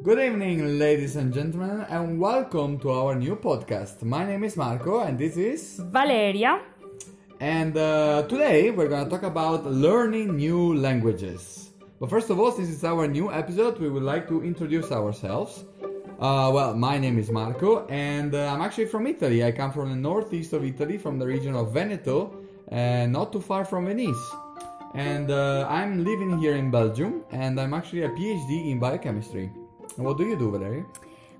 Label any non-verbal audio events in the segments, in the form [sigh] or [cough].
Good evening, ladies and gentlemen, and welcome to our new podcast. My name is Marco, and this is. Valeria. And uh, today we're gonna talk about learning new languages. But first of all, since it's our new episode, we would like to introduce ourselves. Uh, well, my name is Marco, and uh, I'm actually from Italy. I come from the northeast of Italy, from the region of Veneto, and not too far from Venice. And uh, I'm living here in Belgium, and I'm actually a PhD in biochemistry. And what do you do, Valeria?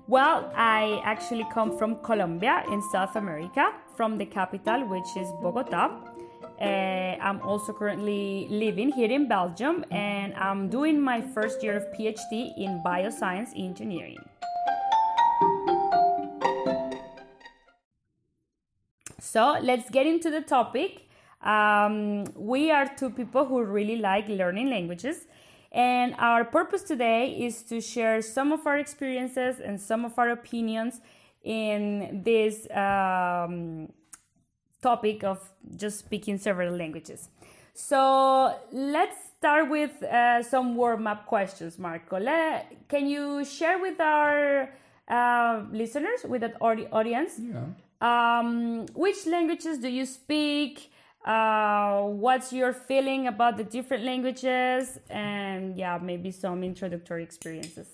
Well, I actually come from Colombia in South America, from the capital, which is Bogota. Uh, I'm also currently living here in Belgium, and I'm doing my first year of PhD in bioscience engineering. So let's get into the topic. Um, we are two people who really like learning languages, and our purpose today is to share some of our experiences and some of our opinions in this um, topic of just speaking several languages. So let's start with uh, some warm up questions, Marco. Le- can you share with our uh, listeners, with that audi- audience, Yeah. um, which languages do you speak? Uh, what's your feeling about the different languages? And yeah, maybe some introductory experiences.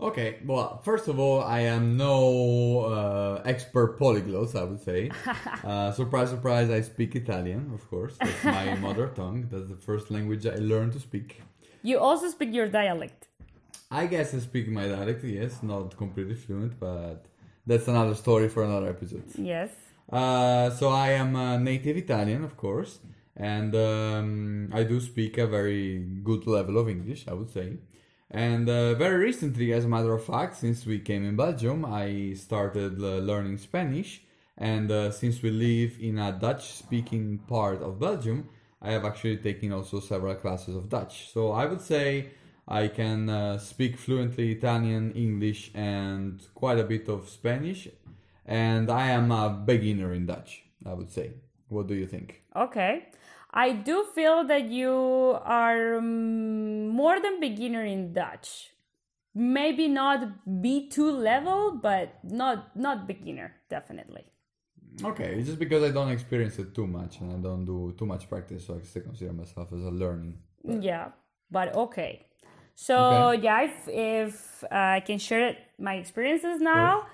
Okay, well, first of all, I am no uh, expert polyglot, I would say. [laughs] Uh, surprise, surprise, I speak Italian, of course. That's my [laughs] mother tongue. That's the first language I learned to speak. You also speak your dialect. I guess I speak my dialect, yes, not completely fluent, but that's another story for another episode. Yes. Uh, so I am a native Italian, of course, and um, I do speak a very good level of English, I would say. And uh, very recently, as a matter of fact, since we came in Belgium, I started uh, learning Spanish. And uh, since we live in a Dutch-speaking part of Belgium, I have actually taken also several classes of Dutch. So I would say I can uh, speak fluently Italian, English, and quite a bit of Spanish. And I am a beginner in Dutch, I would say. What do you think? Okay. I do feel that you are um, more than beginner in Dutch. Maybe not B2 level, but not not beginner, definitely. Okay, it's just because I don't experience it too much and I don't do too much practice, so I still consider myself as a learning. Yeah, but okay. So Okay. yeah, if, if uh, I can share my experiences now.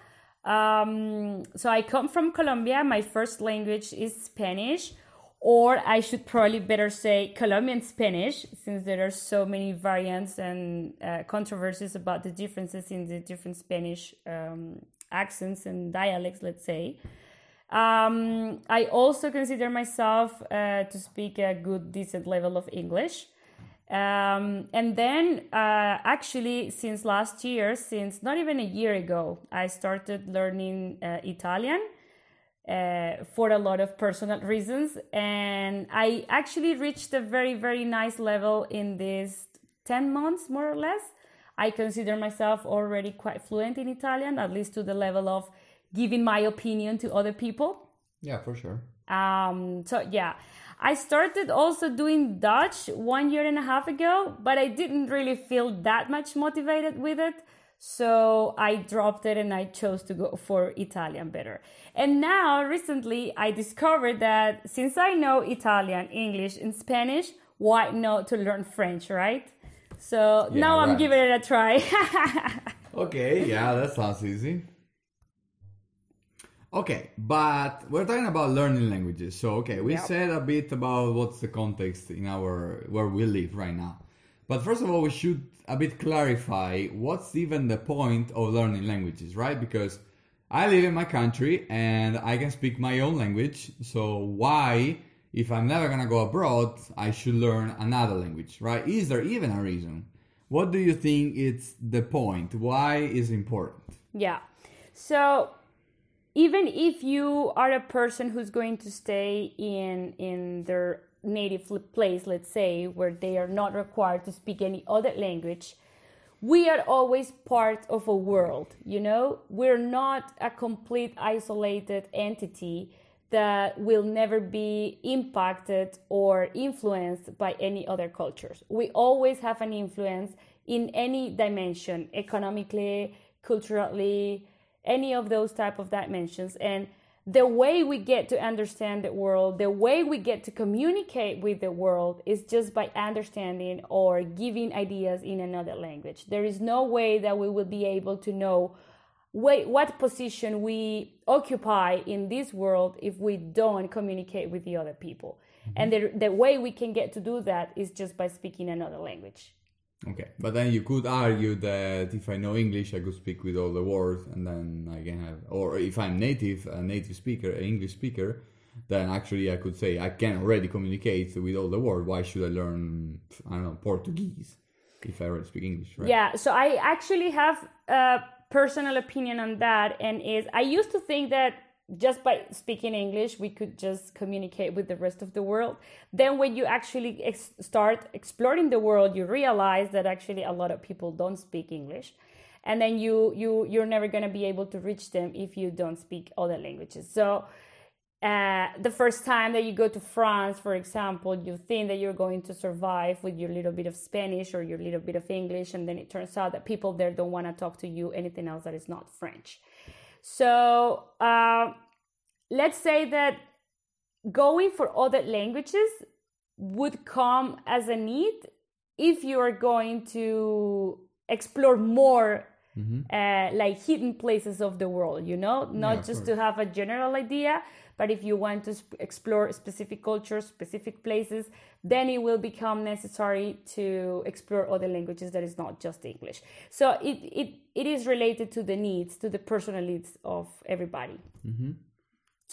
Um, so I come from Colombia. My first language is Spanish, or I should probably better say Colombian Spanish, since there are so many variants and uh, controversies about the differences in the different Spanish um, accents and dialects. Let's say. Um, I also consider myself uh, to speak a good, decent level of English. Um, and then, uh, actually, since last year, since not even a year ago, I started learning uh, Italian uh, for a lot of personal reasons. And I actually reached a very, very nice level in these 10 months, more or less. I consider myself already quite fluent in Italian, at least to the level of giving my opinion to other people. Yeah, for sure. Um, so yeah, I started also doing Dutch one year and a half ago, but I didn't really feel that much motivated with it. So I dropped it and I chose to go for Italian better. And now recently I discovered that since I know Italian, English, and Spanish, why not to learn French, right? So Yeah, now I'm giving it a try. [laughs] Okay, yeah, that sounds easy. Okay, but we're talking about learning languages. So, okay, we Yep. said a bit about what's the context in our where we live right now. But first of all, we should a bit clarify what's even the point of learning languages, right? Because I live in my country and I can speak my own language. So why, if I'm never gonna go abroad, I should learn another language, right? Is there even a reason? What do you think it's the point? Why is important? Yeah. So even if you are a person who's going to stay in in their native place, let's say, where they are not required to speak any other language, we are always part of a world, you know? We're not a complete isolated entity that will never be impacted or influenced by any other cultures. We always have an influence in any dimension, economically, culturally, any of those type of dimensions. And the way we get to understand the world, the way we get to communicate with the world is just by understanding or giving ideas in another language. There is no way that we will be able to know what position we occupy in this world if we don't communicate with the other people. And the, the way we can get to do that is just by speaking another language. Okay, but then you could argue that if I know English, I could speak with all the words, and then I can have, or if I'm native, a native speaker, an English speaker, then actually I could say I can already communicate with all the world. Why should I learn, I don't know, Portuguese if I already speak English, right? Yeah, so I actually have a personal opinion on that, and is I used to think that just by speaking English, we could just communicate with the rest of the world. Then, when you actually ex- start exploring the world, you realize that actually a lot of people don't speak English, and then you you you're never gonna be able to reach them if you don't speak other languages. So. Uh, the first time that you go to France, for example, you think that you're going to survive with your little bit of Spanish or your little bit of English, and then it turns out that people there don't want to talk to you anything else that is not French. So uh, let's say that going for other languages would come as a need if you are going to explore more mm-hmm. uh, like hidden places of the world you know not yeah, just to have a general idea but if you want to sp- explore specific cultures specific places then it will become necessary to explore other languages that is not just english so it it, it is related to the needs to the personal needs of everybody mm-hmm.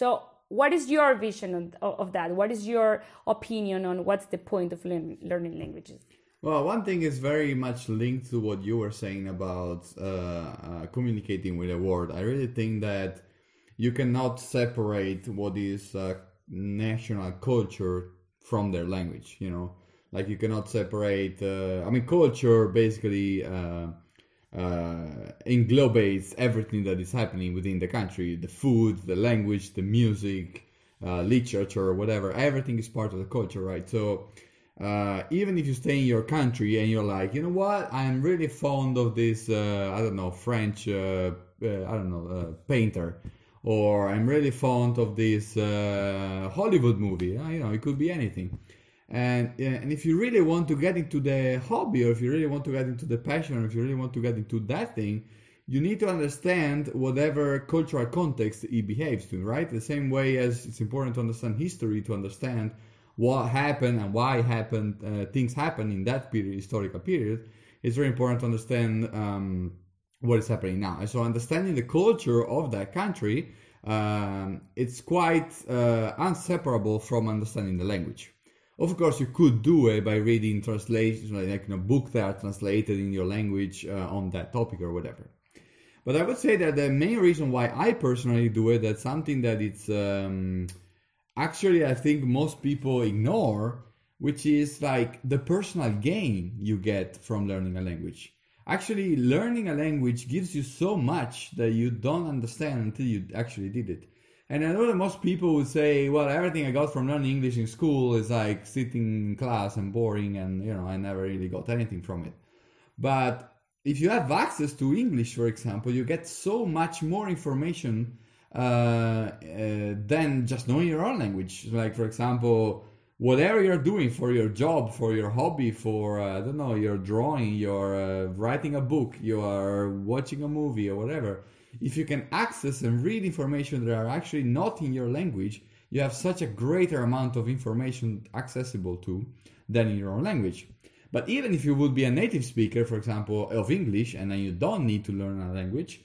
so what is your vision of, of that what is your opinion on what's the point of learn, learning languages well, one thing is very much linked to what you were saying about uh, uh, communicating with a world. I really think that you cannot separate what is uh, national culture from their language. You know, like you cannot separate. Uh, I mean, culture basically uh, uh, englobates everything that is happening within the country: the food, the language, the music, literature, whatever. Everything is part of the culture, right? So uh, even if you stay in your country and you're like, you know what, I'm really fond of this, uh, I don't know, French, uh, uh I don't know, uh, painter, or I'm really fond of this uh, Hollywood movie. you know, it could be anything. And and if you really want to get into the hobby, or if you really want to get into the passion, or if you really want to get into that thing, you need to understand whatever cultural context it behaves to, right? The same way as it's important to understand history to understand what happened and why happened uh, things happened in that period historical period it's very important to understand um, what is happening now. And so understanding the culture of that country um, it's quite uh, inseparable from understanding the language. Of course you could do it by reading translations like you know books that are translated in your language uh, on that topic or whatever. But i would say that the main reason why i personally do it that's something that it's um, actually I think most people ignore, which is like the personal gain you get from learning a language. Actually, learning a language gives you so much that you don't understand until you actually did it. And I know that most people would say, well, everything I got from learning English in school is like sitting in class and boring, and you know, I never really got anything from it. But if you have access to English, for example, you get so much more information uh, uh, than just knowing your own language. Like, for example, whatever you're doing for your job, for your hobby, for uh, I don't know, you're drawing, you're uh, writing a book, you are watching a movie or whatever. If you can access and read information that are actually not in your language, you have such a greater amount of information accessible to than in your own language. But even if you would be a native speaker, for example, of English, and then you don't need to learn a language,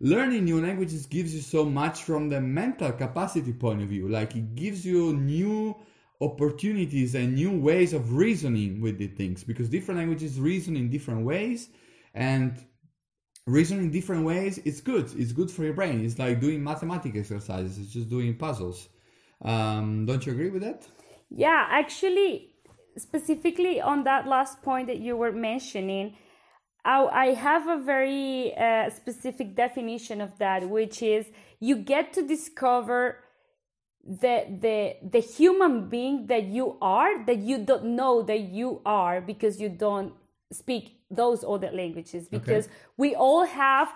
learning new languages gives you so much from the mental capacity point of view. Like it gives you new opportunities and new ways of reasoning with the things because different languages reason in different ways and reasoning in different ways it's good. It's good for your brain. It's like doing mathematical exercises. It's just doing puzzles. Um, don't you agree with that? Yeah actually specifically on that last point that you were mentioning I have a very uh, specific definition of that, which is you get to discover the the the human being that you are that you don't know that you are because you don't speak those other languages. Because we all have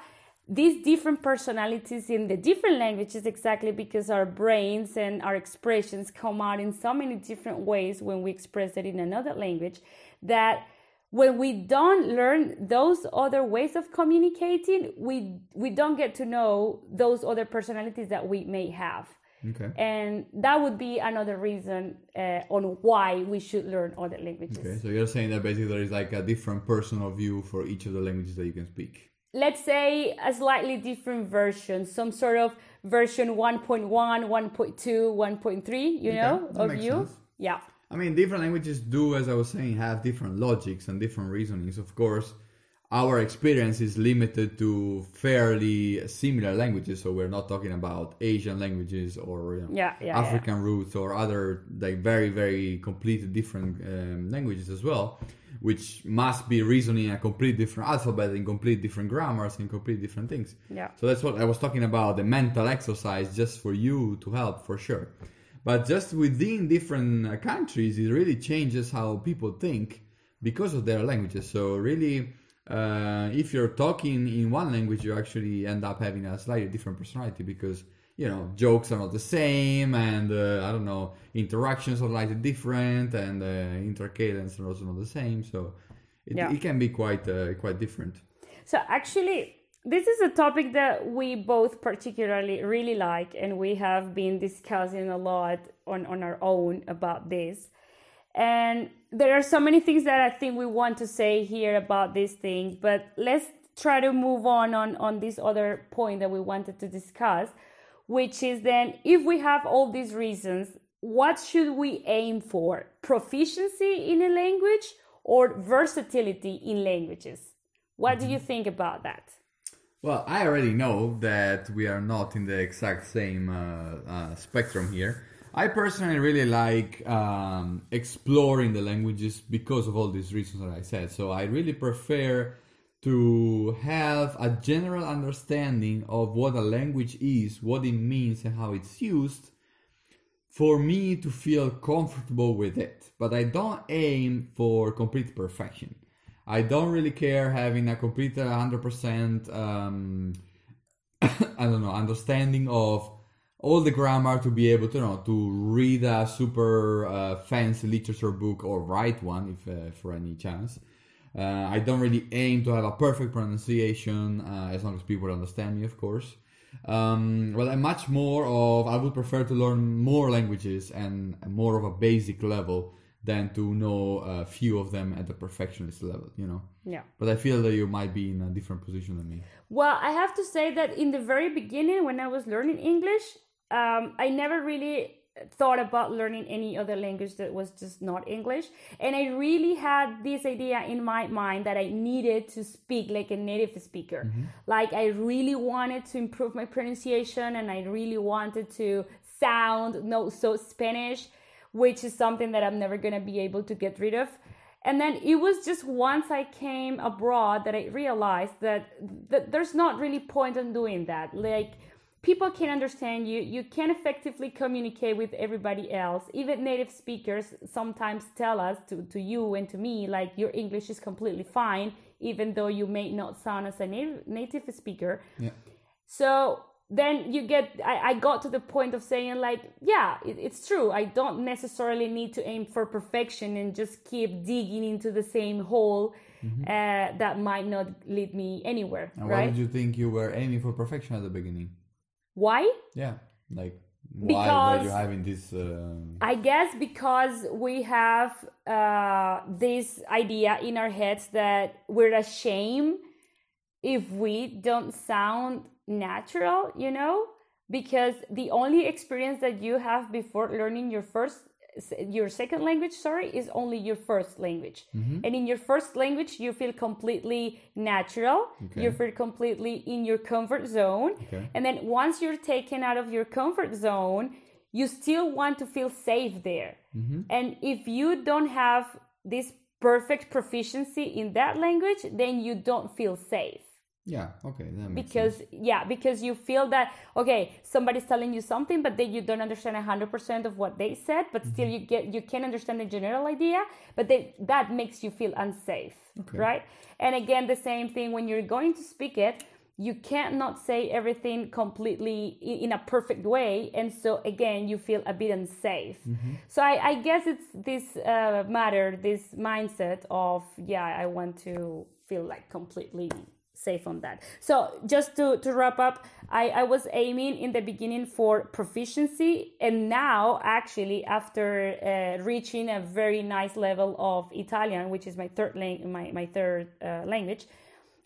these different personalities in the different languages exactly because our brains and our expressions come out in so many different ways when we express it in another language that when we don't learn those other ways of communicating we we don't get to know those other personalities that we may have Okay. and that would be another reason uh, on why we should learn other languages Okay. So you're saying that basically there is like a different personal view for each of the languages that you can speak. let's say a slightly different version some sort of version 1.1 1.2 1.3 you know that of you sense. yeah I mean, different languages do, as I was saying, have different logics and different reasonings. Of course, our experience is limited to fairly similar languages, so we're not talking about Asian languages or you know, Yeah, yeah, yeah. African roots or other like very, very completely different um, languages as well, which must be reasoning a complete different alphabet and complete different grammars and complete different things. Yeah. So that's what I was talking about the mental exercise just for you to help for sure. But just within different uh, countries, it really changes how people think because of their languages. So really, uh, if you're talking in one language, you actually end up having a slightly different personality because you know jokes are not the same, and uh, I don't know interactions are slightly different, and uh, intercadence are also not the same. So it, Yeah. it can be quite uh, quite different. So actually, this is a topic that we both particularly really like, and we have been discussing a lot on, on our own about this. And there are so many things that I think we want to say here about this thing, but let's try to move on on, on this other point that we wanted to discuss, which is then if we have all these reasons, what should we aim for? Proficiency in a language or versatility in languages? What do you think about that? Well, I already know that we are not in the exact same uh, uh, spectrum here. I personally really like um, exploring the languages because of all these reasons that I said. So I really prefer to have a general understanding of what a language is, what it means, and how it's used for me to feel comfortable with it. But I don't aim for complete perfection. I don't really care having a complete uh, 100% um, [coughs] I don't know understanding of all the grammar to be able to you know to read a super uh, fancy literature book or write one if uh, for any chance. Uh, I don't really aim to have a perfect pronunciation uh, as long as people understand me, of course. Um, well, I'm much more of I would prefer to learn more languages and more of a basic level than to know a few of them at the perfectionist level, you know. Yeah. But I feel that you might be in a different position than me. Well, I have to say that in the very beginning, when I was learning English, um, I never really thought about learning any other language that was just not English. And I really had this idea in my mind that I needed to speak like a native speaker. Like I really wanted to improve my pronunciation and I really wanted to sound no so Spanish, which is something that I'm never gonna be able to get rid of. And then it was just once I came abroad that I realized that, that there's not really point in doing that. Like people can understand you, you can effectively communicate with everybody else. Even native speakers sometimes tell us to, to you and to me, like your English is completely fine, even though you may not sound as a native, native speaker. Yeah. So then you get, I, I got to the point of saying, like, yeah, it, it's true. I don't necessarily need to aim for perfection and just keep digging into the same hole uh, that might not lead me anywhere, And why right? did you think you were aiming for perfection at the beginning? Why? Yeah, like why were you having this? Uh, I guess because we have uh, this idea in our heads that we're ashamed if we don't sound natural, you know, because the only experience that you have before learning your first your second language sorry is only your first language. Mm-hmm. And in your first language you feel completely natural. Okay. you feel completely in your comfort zone. Okay. and then once you're taken out of your comfort zone you still want to feel safe there. Mm-hmm. And if you don't have this perfect proficiency in that language then you don't feel safe Yeah, okay, because sense. yeah because you feel that okay somebody's telling you something but then you don't understand 100% of what they said but Mm-hmm. still you get you can understand the general idea but they, that makes you feel unsafe Okay. right and again the same thing when you're going to speak it you can't not say everything completely in a perfect way and so again you feel a bit unsafe Mm-hmm. so I, I guess it's this uh, matter this mindset of yeah i want to feel like completely safe on that so just to, to wrap up I, I was aiming in the beginning for proficiency and now actually after uh, reaching a very nice level of italian which is my third lang- my, my third uh, language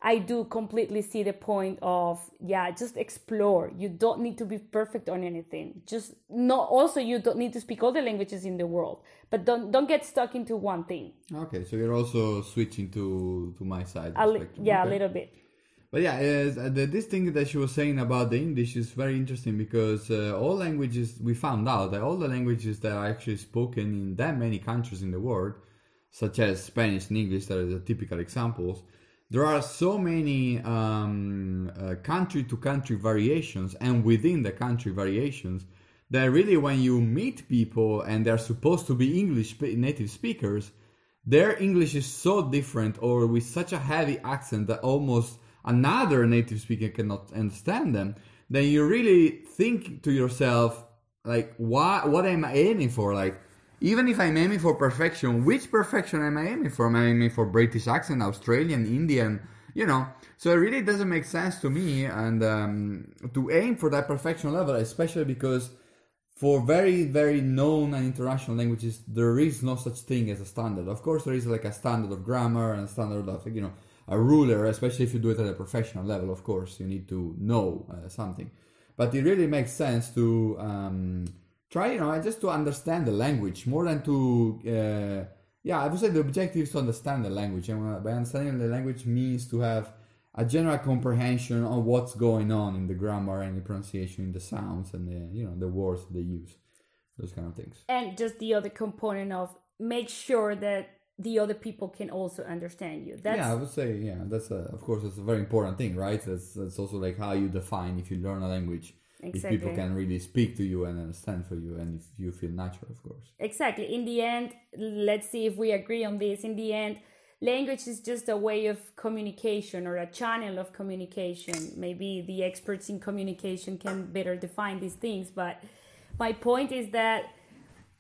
I do completely see the point of yeah, just explore. You don't need to be perfect on anything. Just not also you don't need to speak all the languages in the world, but don't don't get stuck into one thing. Okay, so you're also switching to to my side. A li- yeah, Okay. a little bit. But yeah, uh, the, this thing that she was saying about the English is very interesting because uh, all languages we found out that all the languages that are actually spoken in that many countries in the world, such as Spanish and English, that are the typical examples. There are so many um, uh, country to country variations, and within the country variations, that really when you meet people and they're supposed to be English native speakers, their English is so different or with such a heavy accent that almost another native speaker cannot understand them, then you really think to yourself, like, why, what am I aiming for? Like, even if I'm aiming for perfection, which perfection am I aiming for? Am I aiming for British accent, Australian, Indian? You know, so it really doesn't make sense to me and um, to aim for that perfection level, especially because for very very known and international languages there is no such thing as a standard of course there is like a standard of grammar and a standard of you know a ruler especially if you do it at a professional level of course you need to know uh, something. But it really makes sense to um, try you know just to understand the language more than to uh, yeah i would say the objective is to understand the language. And uh, by understanding the language means to have a general comprehension of what's going on in the grammar and the pronunciation in the sounds and the you know the words they use those kind of things. And just the other component of make sure that the other people can also understand you. That's yeah i would say yeah that's a, of course it's a very important thing right that's, that's also like how you define if you learn a language if people can really speak to you and understand for you and if you feel natural of course Exactly. In the end, let's see if we agree on this. In the end, language is just a way of communication or a channel of communication. Maybe the experts in communication can better define these things, but my point is that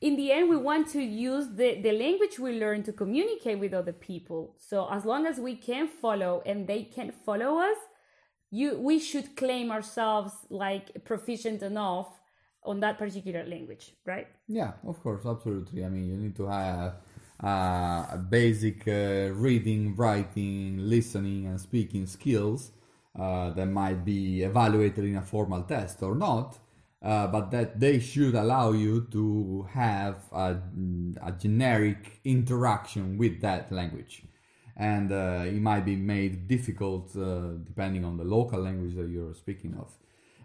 in the end, we want to use the, the language we learn to communicate with other people. So as long as we can follow and they can follow us, you we should claim ourselves like proficient enough on that particular language, right? Yeah, of course, absolutely. I mean, you need to have uh, basic uh, reading, writing, listening, and speaking skills uh, that might be evaluated in a formal test or not, uh, but that they should allow you to have a, a generic interaction with that language. And uh, it might be made difficult uh, depending on the local language that you're speaking of.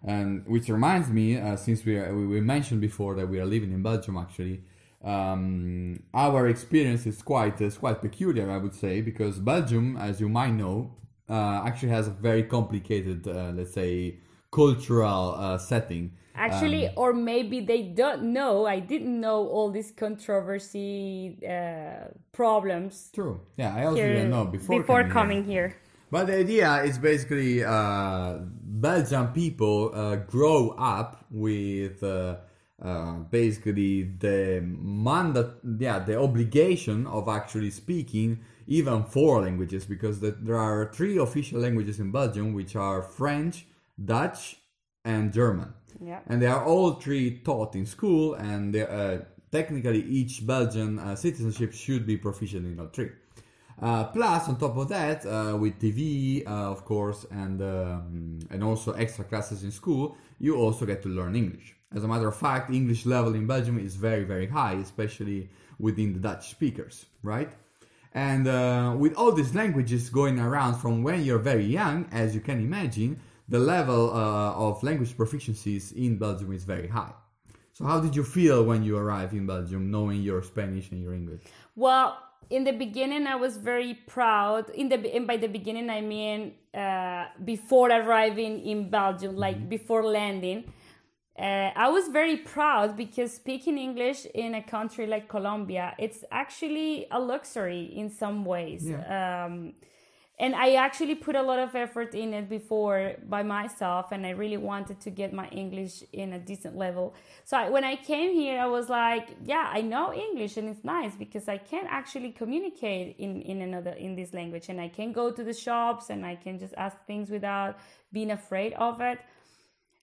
And which reminds me, uh, since we, are, we mentioned before that we are living in Belgium, actually, um, our experience is quite is quite peculiar, I would say, because Belgium, as you might know, uh, actually has a very complicated, let's say, cultural uh, setting. Actually, or maybe they don't know. I didn't know all these controversy uh, problems True. Yeah, I also here didn't know before, before coming, coming, here. here. But the idea is basically uh, Belgian people uh, grow up with uh, uh, basically the mandate, yeah, the obligation of actually speaking even four languages because the, there are three official languages in Belgium, which are French, Dutch, and German. Yeah. and they are all three taught in school and they, uh, technically each belgian uh, citizenship should be proficient in all three. Uh, plus on top of that uh, with tv uh, of course and um, and also extra classes in school you also get to learn english. As a matter of fact english level in belgium is very very high especially within the dutch speakers right? And uh, with all these languages going around from when you're very young, as you can imagine, the level uh, of language proficiencies in Belgium is very high. So, how did you feel when you arrived in Belgium, knowing your Spanish and your English? Well, in the beginning I was very proud. In the and by the beginning I mean uh, before arriving in Belgium, like before landing. Uh, I was very proud because speaking English in a country like Colombia, it's actually a luxury in some ways. Um, and I actually put a lot of effort in it before by myself, and I really wanted to get my English in a decent level. So I, when I came here, I was like, yeah, I know English, and it's nice because I can actually communicate in in another in this language, and I can go to the shops and I can just ask things without being afraid of it.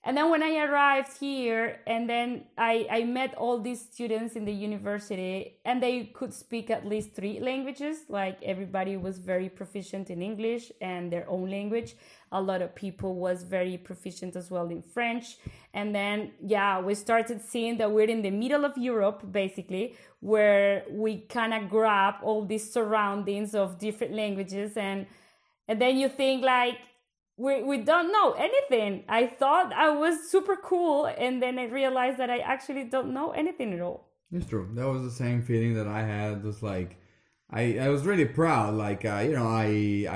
And then when I arrived here, and then I, I met all these students in the university, and they could speak at least three languages. Like everybody was very proficient in English and their own language. A lot of people was very proficient as well in French. And then, yeah, we started seeing that we're in the middle of Europe, basically, where we kind of grab all these surroundings of different languages, and and then you think like we, we don't know anything. I thought I was super cool, and then I realized that I actually don't know anything at all. It's true. That was the same feeling that I had. Was like, I, I was really proud. Like, uh, you know, I,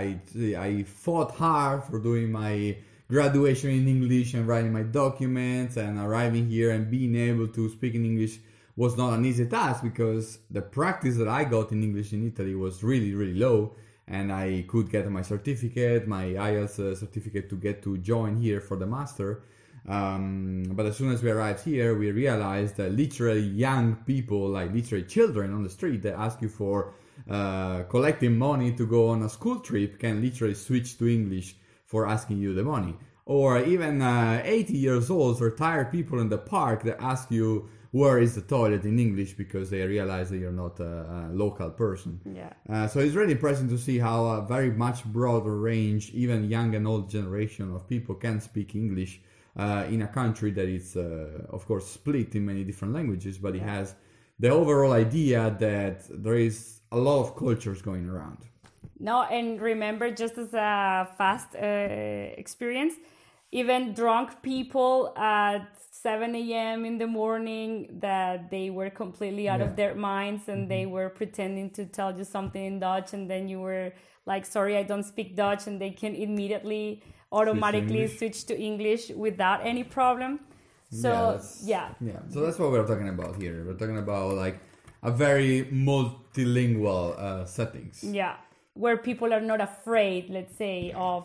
I, I fought hard for doing my graduation in English and writing my documents and arriving here and being able to speak in English was not an easy task because the practice that I got in English in Italy was really, really low and I could get my certificate, my IELTS uh, certificate to get to join here for the master. Um, but as soon as we arrived here, we realized that literally young people, like literally children on the street, that ask you for uh, collecting money to go on a school trip, can literally switch to English for asking you the money. Or even uh, 80 years old retired people in the park that ask you where is the toilet in English because they realize that you're not a, a local person. Yeah. Uh, so it's really impressive to see how a very much broader range, even young and old generation of people can speak English uh, in a country that is, uh, of course, split in many different languages, but it has the overall idea that there is a lot of cultures going around. No, and remember, just as a fast uh, experience, even drunk people at 7 a.m. in the morning that they were completely out Yeah. of their minds and they were pretending to tell you something in Dutch, and then you were like, Sorry, I don't speak Dutch, and they can immediately automatically English. switch to English without any problem. So, that's- yeah. Yeah, so that's what we're talking about here. We're talking about like a very multilingual uh, settings. Yeah, where people are not afraid, let's say, of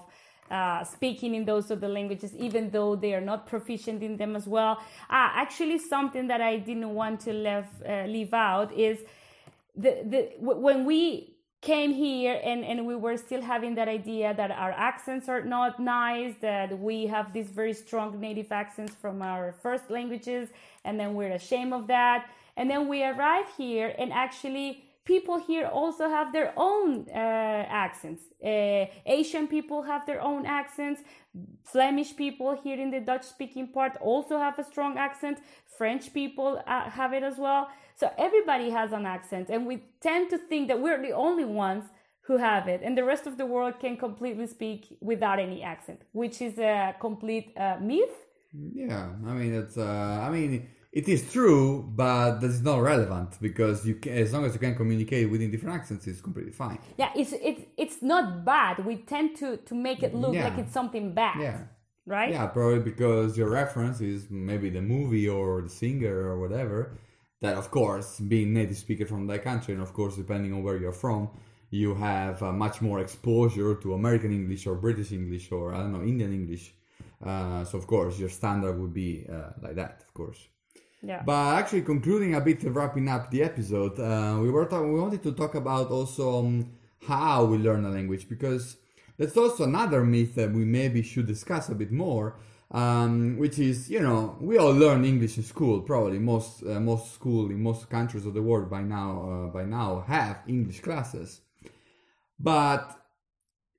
uh, speaking in those other languages, even though they are not proficient in them as well. Ah, actually, something that I didn't want to leave, uh, leave out is the, the when we came here and, and we were still having that idea that our accents are not nice, that we have these very strong native accents from our first languages, and then we're ashamed of that. And then we arrive here, and actually, people here also have their own uh, accents. Uh, Asian people have their own accents. Flemish people here in the Dutch speaking part also have a strong accent. French people uh, have it as well. So everybody has an accent, and we tend to think that we're the only ones who have it, and the rest of the world can completely speak without any accent, which is a complete uh, myth. Yeah, I mean it's. Uh, I mean it is true, but that's not relevant because you can, as long as you can communicate within different accents, it's completely fine. Yeah, it's it's it's not bad. We tend to to make it look Yeah. like it's something bad. Yeah. Right? Yeah, probably because your reference is maybe the movie or the singer or whatever. That, of course, being native speaker from that country, and of course, depending on where you're from, you have uh, much more exposure to American English or British English or I don't know Indian English. Uh, so, of course, your standard would be uh, like that, of course. Yeah. But actually, concluding a bit, wrapping up the episode, uh, we were we wanted to talk about also um, how we learn a language because that's also another myth that we maybe should discuss a bit more. Um, which is, you know, we all learn English in school. Probably most uh, most school in most countries of the world by now uh, by now have English classes. But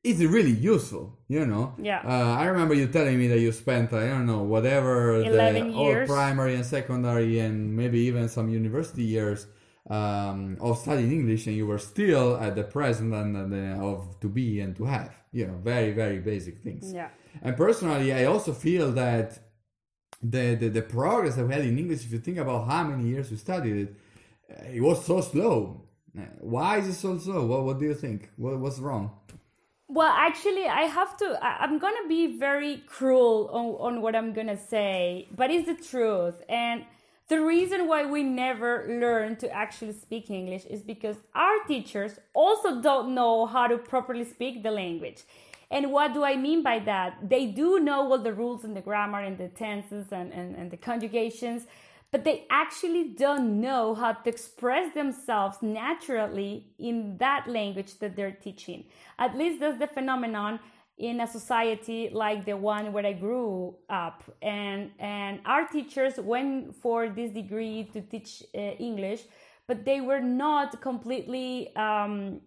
is it really useful? You know. Yeah. Uh, I remember you telling me that you spent I don't know whatever 11 the all primary and secondary and maybe even some university years um, of studying English, and you were still at the present and the, of to be and to have. You know, very very basic things. Yeah. And personally, I also feel that the, the the progress that we had in English, if you think about how many years we studied it, it was so slow. Why is it so slow? What What do you think? What What's wrong? Well, actually, I have to. I, I'm gonna be very cruel on, on what I'm gonna say, but it's the truth. And the reason why we never learn to actually speak English is because our teachers also don't know how to properly speak the language. And what do I mean by that? They do know all the rules and the grammar and the tenses and, and, and the conjugations, but they actually don't know how to express themselves naturally in that language that they're teaching. At least that's the phenomenon in a society like the one where I grew up. And, and our teachers went for this degree to teach uh, English, but they were not completely um,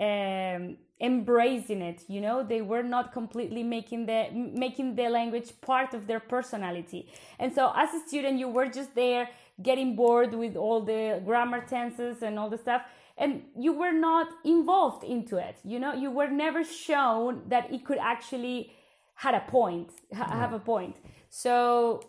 um, embracing it you know? They were not completely making the making the language part of their personality. And so as a student you were just there getting bored with all the grammar tenses and all the stuff and you were not involved into it you know? You were never shown that it could actually had a point ha- have a point. So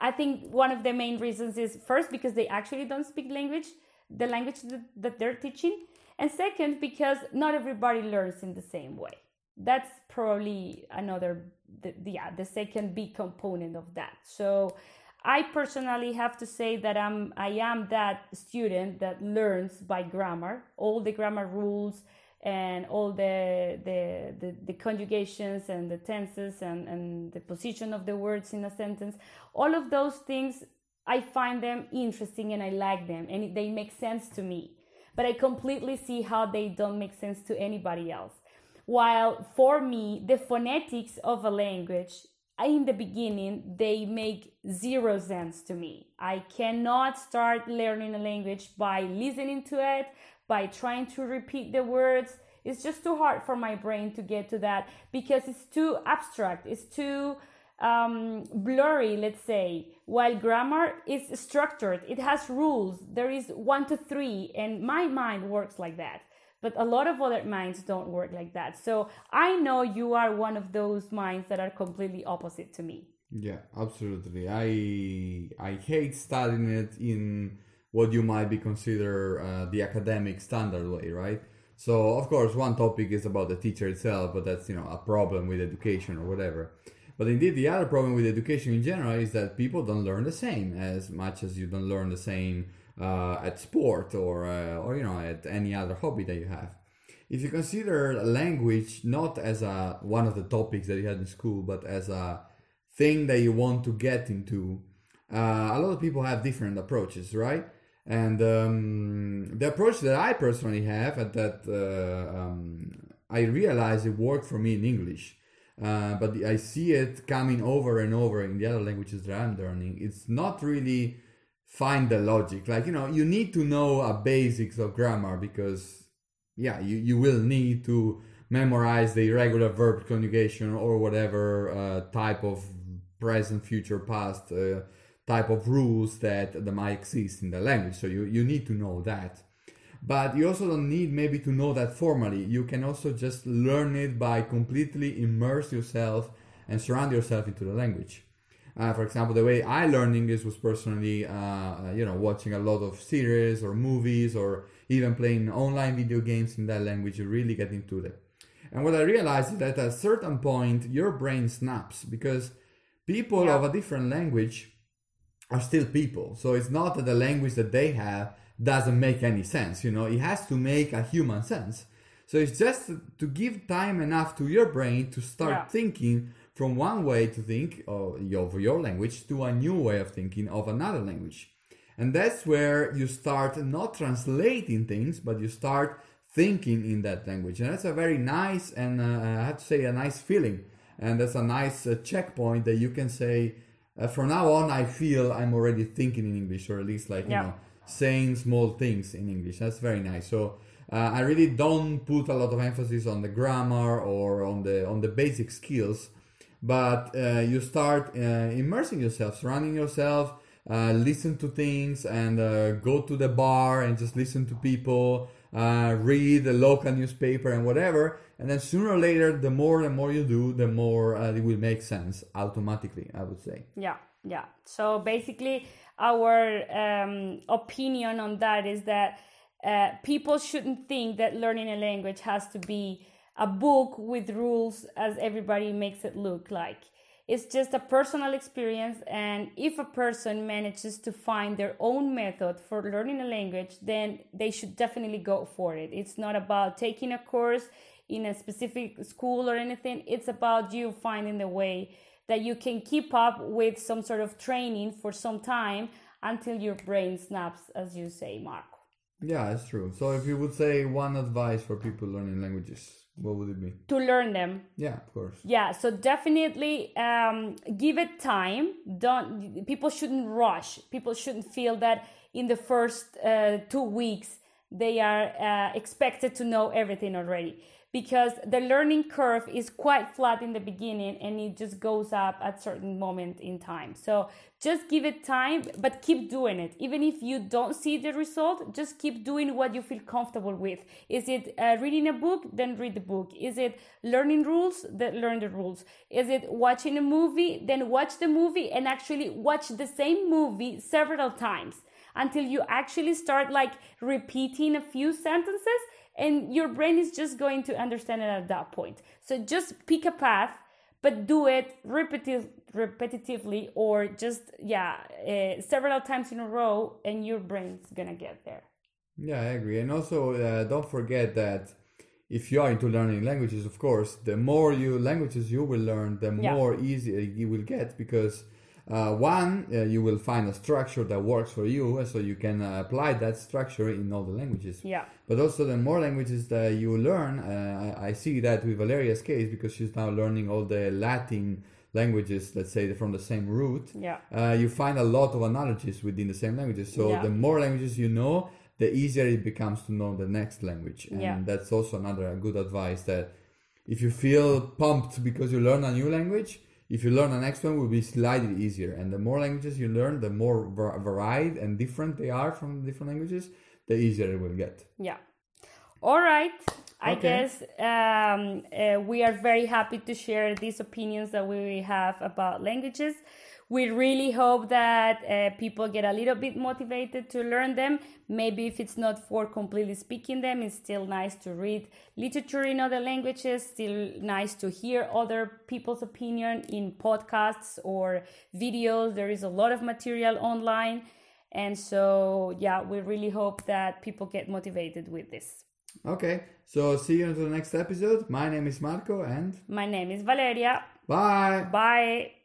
i think one of the main reasons is first because they actually don't speak language the language that, that they're teaching and second because not everybody learns in the same way. That's probably another the, yeah the second big component of that. So i personally have to say that i'm i am that student that learns by grammar. All the grammar rules and all the the, the, the conjugations and the tenses and, and the position of the words in a sentence. All of those things i find them interesting and i like them and they make sense to me but I completely see how they don't make sense to anybody else. While for me, the phonetics of a language in the beginning they make zero sense to me. I cannot start learning a language by listening to it, by trying to repeat the words. It's just too hard for my brain to get to that because it's too abstract. It's too um, blurry, let's say, while grammar is structured, it has rules. There is one to three, and my mind works like that. But a lot of other minds don't work like that. So I know you are one of those minds that are completely opposite to me. Yeah, absolutely. I I hate studying it in what you might be consider uh, the academic standard way, right? So of course, one topic is about the teacher itself, but that's you know a problem with education or whatever. But indeed, the other problem with education in general is that people don't learn the same as much as you don't learn the same uh, at sport or uh, or you know at any other hobby that you have. If you consider language not as a one of the topics that you had in school, but as a thing that you want to get into, uh, a lot of people have different approaches, right? And um, the approach that I personally have, that uh, um, I realize it worked for me in English, uh, but I see it coming over and over in the other languages that I'm learning. It's not really find the logic. Like you know, you need to know a basics of grammar because yeah, you, you will need to memorize the irregular verb conjugation or whatever uh, type of present, future, past uh, type of rules that, that might exist in the language. So you, you need to know that. But you also don't need maybe to know that formally. You can also just learn it by completely immerse yourself and surround yourself into the language. Uh, for example, the way I learned English was personally, uh, you know, watching a lot of series or movies or even playing online video games in that language. You really get into it. And what I realized is that at a certain point, your brain snaps because people Yeah. of a different language are still people. So it's not that the language that they have doesn't make any sense. You know, it has to make a human sense. So it's just to give time enough to your brain to start Yeah. thinking from one way to think of your language to a new way of thinking of another language. And that's where you start not translating things, but you start thinking in that language. And that's a very nice and uh, I have to say a nice feeling. And that's a nice uh, checkpoint that you can say, uh, from now on, I feel I'm already thinking in English, or at least like, Yeah. you know, saying small things in English. That's very nice. So uh, I really don't put a lot of emphasis on the grammar or on the on the basic skills, but uh, you start uh, immersing yourself, surrounding yourself, uh, listen to things, and uh, go to the bar and just listen to people, uh, read the local newspaper and whatever. And then sooner or later, the more and more you do, the more it will make sense automatically. I would say. Yeah, yeah. So basically, our um, opinion on that is that uh, people shouldn't think that learning a language has to be a book with rules as everybody makes it look like. It's just a personal experience, and if a person manages to find their own method for learning a language, then they should definitely go for it. It's not about taking a course in a specific school or anything, it's about you finding the way that you can keep up with some sort of training for some time until your brain snaps, as you say, Marco. Yeah, it's true. So if you would say one advice for people learning languages, what would it be? To learn them. Yeah, of course. Yeah, so definitely um, give it time. Don't people shouldn't rush. People shouldn't feel that in the first uh, two weeks they are uh, expected to know everything already because the learning curve is quite flat in the beginning and it just goes up at certain moment in time. So just give it time but keep doing it. Even if you don't see the result just keep doing what you feel comfortable with. Is it uh, reading a book? Then read the book. Is it learning rules? Then learn the rules. Is it watching a movie? Then watch the movie and actually watch the same movie several times until you actually start like repeating a few sentences and your brain is just going to understand it at that point. So just pick a path, but do it repetitive, repetitively or just yeah uh, several times in a row, and your brain's gonna get there. Yeah, I agree. And also, uh, don't forget that if you are into learning languages, of course, the more you languages you will learn, the Yeah. more easy you will get because uh, one, uh, you will find a structure that works for you, so you can uh, apply that structure in all the languages. Yeah. But also, the more languages that you learn, uh, I, I see that with Valeria's case because she's now learning all the Latin languages, let's say from the same root. Yeah. Uh, you find a lot of analogies within the same languages. So Yeah. the more languages you know, the easier it becomes to know the next language. And Yeah. that's also another good advice that if you feel pumped because you learn a new language, if you learn the next one will be slightly easier. And the more languages you learn, the more var- varied and different they are from different languages, the easier it will get. Yeah. All right. I Okay. guess um, uh, we are very happy to share these opinions that we have about languages. We really hope that uh, people get a little bit motivated to learn them. Maybe if it's not for completely speaking them, it's still nice to read literature in other languages, still nice to hear other people's opinion in podcasts or videos. There is a lot of material online. And so, yeah, we really hope that people get motivated with this. Okay, so see you until the next episode. My name is Marco and My name is Valeria. bye. Bye.